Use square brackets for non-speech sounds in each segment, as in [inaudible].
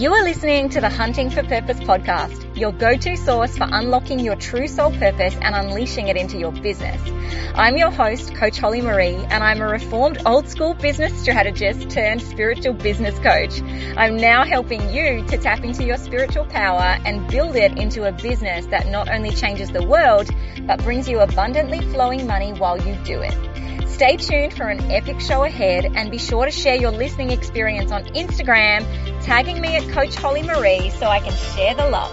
You are listening to the Hunting for Purpose podcast, your go-to source for unlocking your true soul purpose and unleashing it into your business. I'm your host, Coach Holly Marie, and I'm a reformed old school business strategist turned spiritual business coach. I'm now helping you to tap into your spiritual power and build it into a business that not only changes the world, but brings you abundantly flowing money while you do it. Stay tuned for an epic show ahead and be sure to share your listening experience on Instagram, tagging me at Coach Holly Marie so I can share the love.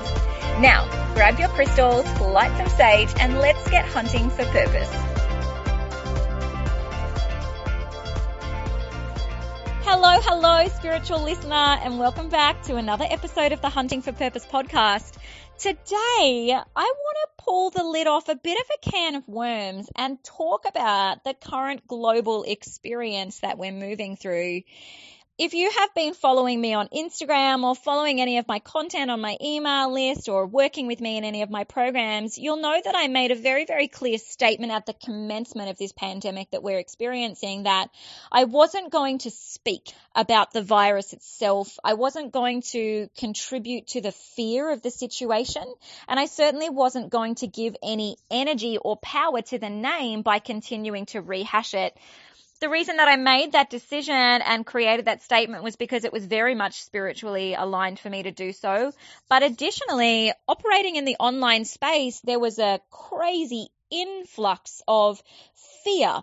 Now, grab your crystals, light some sage, and let's get hunting for purpose. Hello, hello, spiritual listener, and welcome back to another episode of the Hunting for Purpose podcast. Today, I want to pull the lid off a bit of a can of worms and talk about the current global experience that we're moving through if you have been following me on Instagram or following any of my content on my email list or working with me in any of my programs, you'll know that I made a very, very clear statement at the commencement of this pandemic that we're experiencing that I wasn't going to speak about the virus itself. I wasn't going to contribute to the fear of the situation. And I certainly wasn't going to give any energy or power to the name by continuing to rehash it the reason that I made that decision and created that statement was because it was very much spiritually aligned for me to do so. But additionally, operating in the online space, there was a crazy influx of fear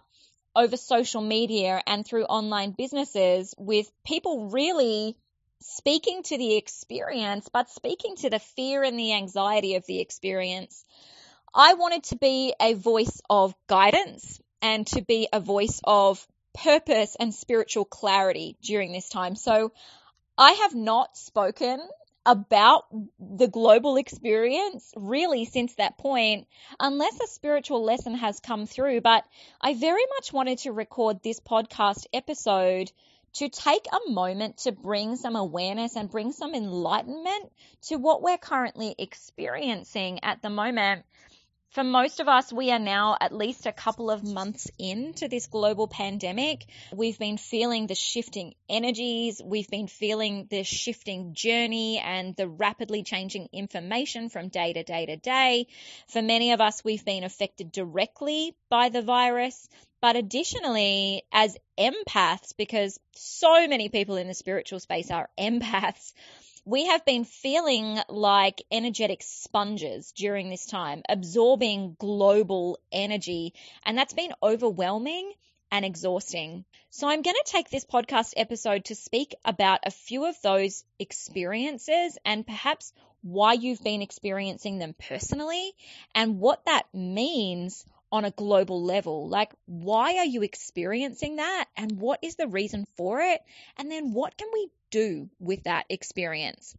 over social media and through online businesses with people really speaking to the experience, but speaking to the fear and the anxiety of the experience. I wanted to be a voice of guidance and to be a voice of purpose and spiritual clarity during this time. So I have not spoken about the global experience really since that point, unless a spiritual lesson has come through. But I very much wanted to record this podcast episode to take a moment to bring some awareness and bring some enlightenment to what we're currently experiencing at the moment for most of us, we are now at least a couple of months into this global pandemic. We've been feeling the shifting energies. We've been feeling the shifting journey and the rapidly changing information from day to day to day. For many of us, we've been affected directly by the virus. But additionally, as empaths, because so many people in the spiritual space are empaths, we have been feeling like energetic sponges during this time, absorbing global energy, and that's been overwhelming and exhausting. So I'm going to take this podcast episode to speak about a few of those experiences and perhaps why you've been experiencing them personally and what that means on a global level. Like, why are you experiencing that? And what is the reason for it? And then what can we do with that experience?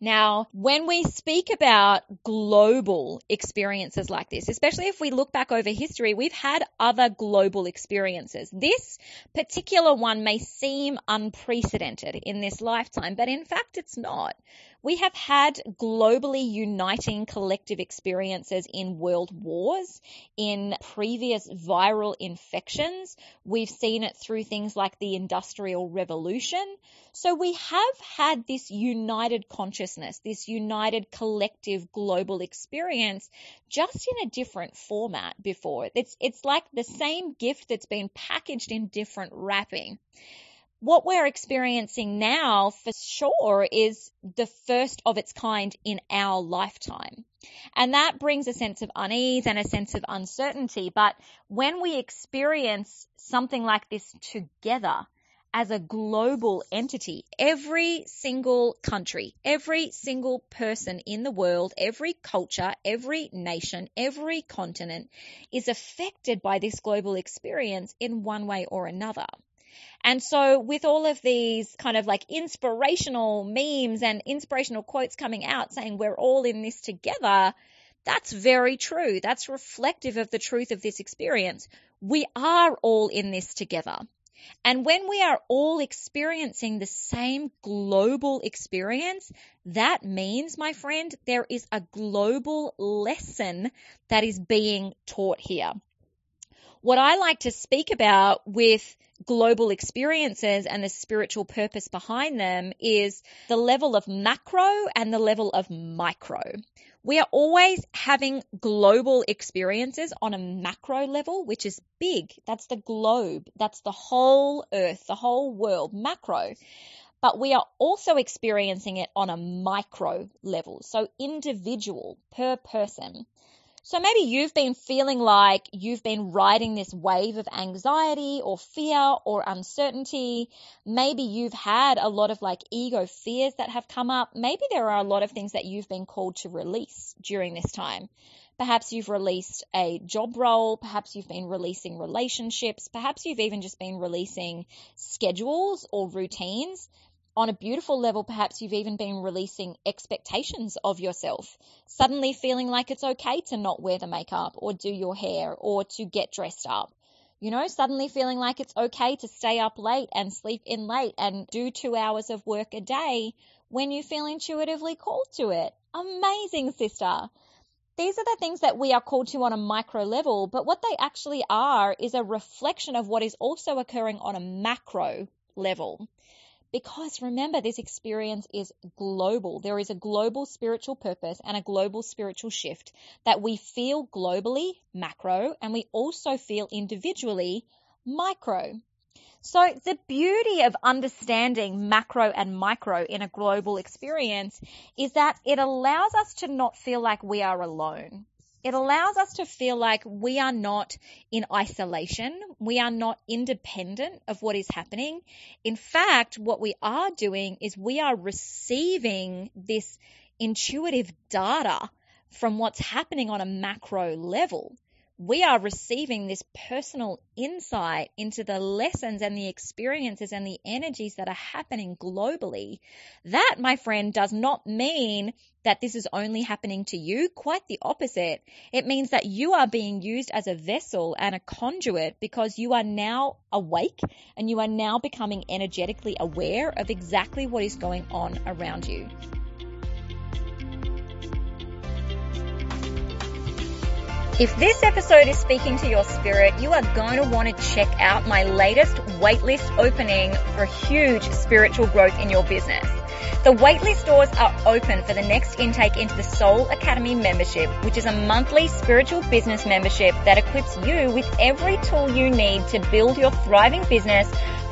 Now, when we speak about global experiences like this, especially if we look back over history, we've had other global experiences. This particular one may seem unprecedented in this lifetime, but in fact it's not. We have had globally uniting collective experiences in world wars, in previous viral infections. We've seen it through things like the Industrial Revolution. So we have had this united consciousness, this united collective global experience just in a different format before. It's, it's like the same gift that's been packaged in different wrapping what we're experiencing now for sure is the first of its kind in our lifetime. And that brings a sense of unease and a sense of uncertainty. But when we experience something like this together, as a global entity, every single country, every single person in the world, every culture, every nation, every continent is affected by this global experience in one way or another. And so with all of these kind of like inspirational memes and inspirational quotes coming out saying we're all in this together, that's very true. That's reflective of the truth of this experience. We are all in this together. And when we are all experiencing the same global experience, that means, my friend, there is a global lesson that is being taught here. What I like to speak about with global experiences and the spiritual purpose behind them is the level of macro and the level of micro. We are always having global experiences on a macro level, which is big. That's the globe. That's the whole earth, the whole world, macro. But we are also experiencing it on a micro level. So individual per person. So maybe you've been feeling like you've been riding this wave of anxiety or fear or uncertainty. Maybe you've had a lot of like ego fears that have come up. Maybe there are a lot of things that you've been called to release during this time. Perhaps you've released a job role. Perhaps you've been releasing relationships. Perhaps you've even just been releasing schedules or routines on a beautiful level, perhaps you've even been releasing expectations of yourself, suddenly feeling like it's okay to not wear the makeup or do your hair or to get dressed up. You know, suddenly feeling like it's okay to stay up late and sleep in late and do two hours of work a day when you feel intuitively called to it. Amazing, sister. These are the things that we are called to on a micro level, but what they actually are is a reflection of what is also occurring on a macro level. Because remember, this experience is global. There is a global spiritual purpose and a global spiritual shift that we feel globally, macro, and we also feel individually, micro. So the beauty of understanding macro and micro in a global experience is that it allows us to not feel like we are alone. It allows us to feel like we are not in isolation. We are not independent of what is happening. In fact, what we are doing is we are receiving this intuitive data from what's happening on a macro level we are receiving this personal insight into the lessons and the experiences and the energies that are happening globally. That, my friend, does not mean that this is only happening to you. Quite the opposite. It means that you are being used as a vessel and a conduit because you are now awake and you are now becoming energetically aware of exactly what is going on around you. If this episode is speaking to your spirit, you are going to want to check out my latest waitlist opening for huge spiritual growth in your business. The waitlist doors are open for the next intake into the Soul Academy membership, which is a monthly spiritual business membership that equips you with every tool you need to build your thriving business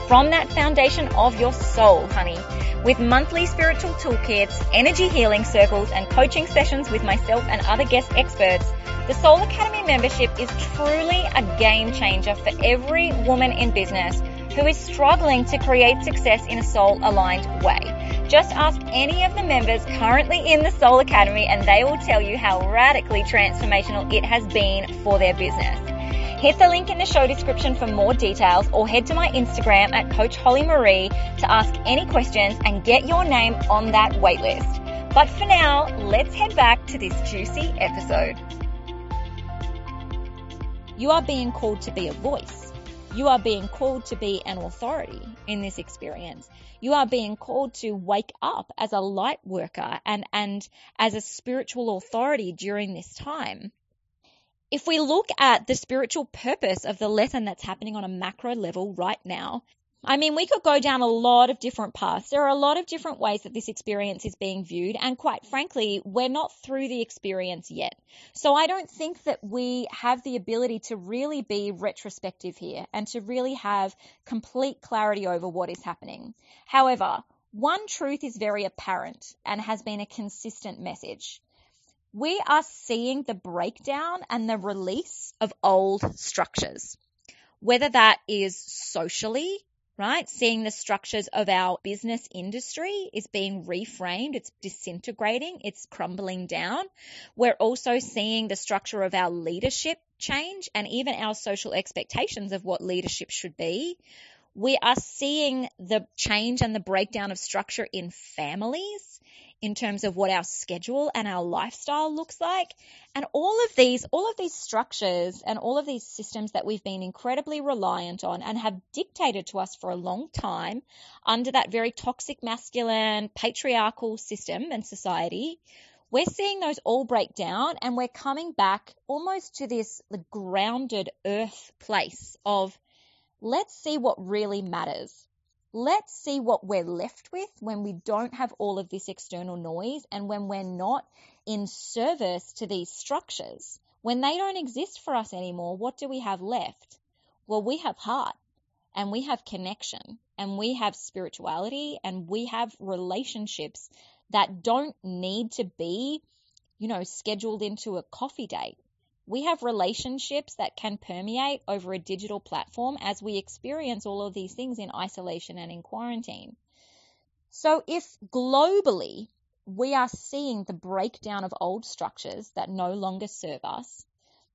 from that foundation of your soul, honey. With monthly spiritual toolkits, energy healing circles, and coaching sessions with myself and other guest experts, the Soul Academy membership is truly a game changer for every woman in business who is struggling to create success in a soul aligned way. Just ask any of the members currently in the Soul Academy and they will tell you how radically transformational it has been for their business. Hit the link in the show description for more details or head to my Instagram at Coach Holly Marie to ask any questions and get your name on that waitlist. But for now, let's head back to this juicy episode. You are being called to be a voice. You are being called to be an authority in this experience. You are being called to wake up as a light worker and, and as a spiritual authority during this time. If we look at the spiritual purpose of the lesson that's happening on a macro level right now, I mean, we could go down a lot of different paths. There are a lot of different ways that this experience is being viewed, and quite frankly, we're not through the experience yet. So I don't think that we have the ability to really be retrospective here and to really have complete clarity over what is happening. However, one truth is very apparent and has been a consistent message. We are seeing the breakdown and the release of old structures whether that is socially, right? Seeing the structures of our business industry is being reframed. It's disintegrating. It's crumbling down. We're also seeing the structure of our leadership change and even our social expectations of what leadership should be. We are seeing the change and the breakdown of structure in families in terms of what our schedule and our lifestyle looks like. And all of these, all of these structures and all of these systems that we've been incredibly reliant on and have dictated to us for a long time under that very toxic masculine patriarchal system and society, we're seeing those all break down and we're coming back almost to this grounded earth place of let's see what really matters. Let's see what we're left with when we don't have all of this external noise and when we're not in service to these structures. When they don't exist for us anymore, what do we have left? Well, we have heart and we have connection and we have spirituality and we have relationships that don't need to be, you know, scheduled into a coffee date. We have relationships that can permeate over a digital platform as we experience all of these things in isolation and in quarantine. So if globally we are seeing the breakdown of old structures that no longer serve us,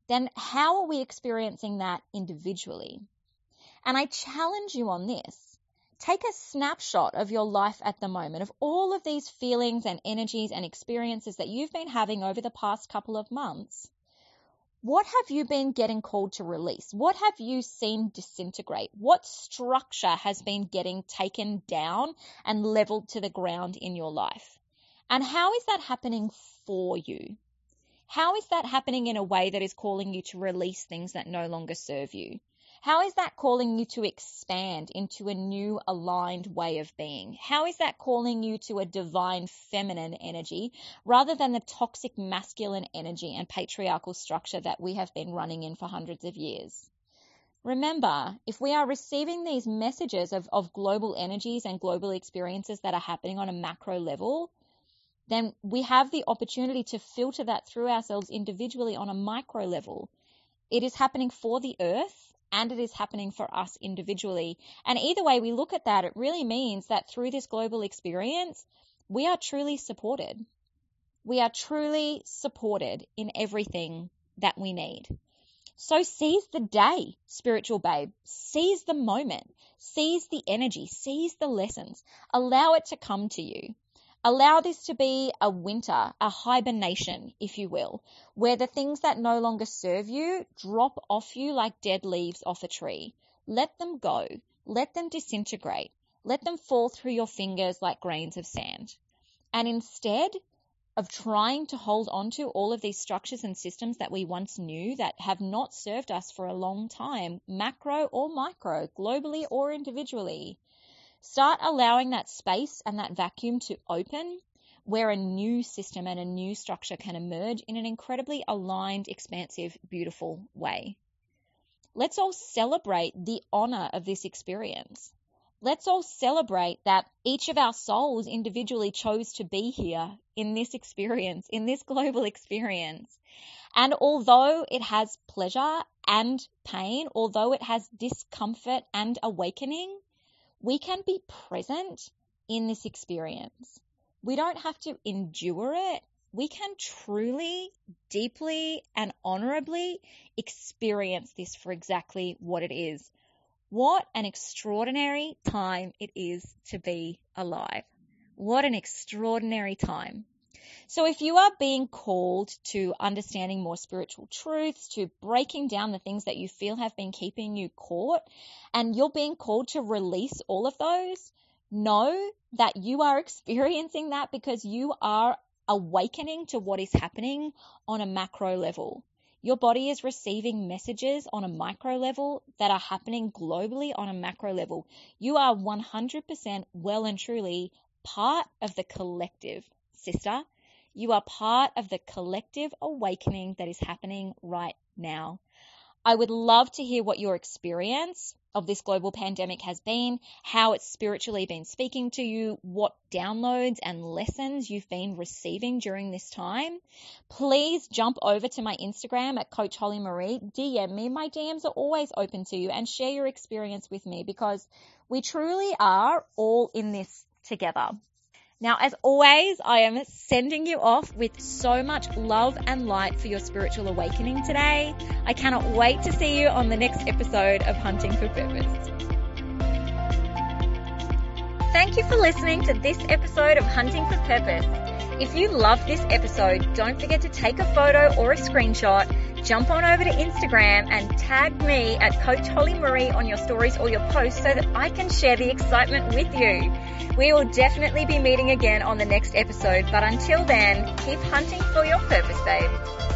then how are we experiencing that individually? And I challenge you on this. Take a snapshot of your life at the moment, of all of these feelings and energies and experiences that you've been having over the past couple of months. What have you been getting called to release? What have you seen disintegrate? What structure has been getting taken down and leveled to the ground in your life? And how is that happening for you? How is that happening in a way that is calling you to release things that no longer serve you? How is that calling you to expand into a new aligned way of being? How is that calling you to a divine feminine energy rather than the toxic masculine energy and patriarchal structure that we have been running in for hundreds of years? Remember, if we are receiving these messages of, of global energies and global experiences that are happening on a macro level, then we have the opportunity to filter that through ourselves individually on a micro level. It is happening for the earth and it is happening for us individually. And either way we look at that, it really means that through this global experience, we are truly supported. We are truly supported in everything that we need. So seize the day, spiritual babe. Seize the moment. Seize the energy. Seize the lessons. Allow it to come to you. Allow this to be a winter, a hibernation, if you will, where the things that no longer serve you drop off you like dead leaves off a tree. Let them go. Let them disintegrate. Let them fall through your fingers like grains of sand. And instead of trying to hold on to all of these structures and systems that we once knew that have not served us for a long time, macro or micro, globally or individually, Start allowing that space and that vacuum to open where a new system and a new structure can emerge in an incredibly aligned, expansive, beautiful way. Let's all celebrate the honor of this experience. Let's all celebrate that each of our souls individually chose to be here in this experience, in this global experience. And although it has pleasure and pain, although it has discomfort and awakening, we can be present in this experience. We don't have to endure it. We can truly, deeply, and honorably experience this for exactly what it is. What an extraordinary time it is to be alive. What an extraordinary time. So if you are being called to understanding more spiritual truths, to breaking down the things that you feel have been keeping you caught, and you're being called to release all of those, know that you are [laughs] experiencing that because you are awakening to what is happening on a macro level. Your body is receiving messages on a micro level that are happening globally on a macro level. You are 100% well and truly part of the collective, sister. You are part of the collective awakening that is happening right now. I would love to hear what your experience of this global pandemic has been, how it's spiritually been speaking to you, what downloads and lessons you've been receiving during this time. Please jump over to my Instagram at Coach Holly Marie, DM me. My DMs are always open to you and share your experience with me because we truly are all in this together. Now, as always, I am sending you off with so much love and light for your spiritual awakening today. I cannot wait to see you on the next episode of Hunting for Purpose. Thank you for listening to this episode of Hunting for Purpose. If you love this episode, don't forget to take a photo or a screenshot jump on over to Instagram and tag me at Coach Holly Marie on your stories or your posts so that I can share the excitement with you. We will definitely be meeting again on the next episode, but until then, keep hunting for your purpose, babe.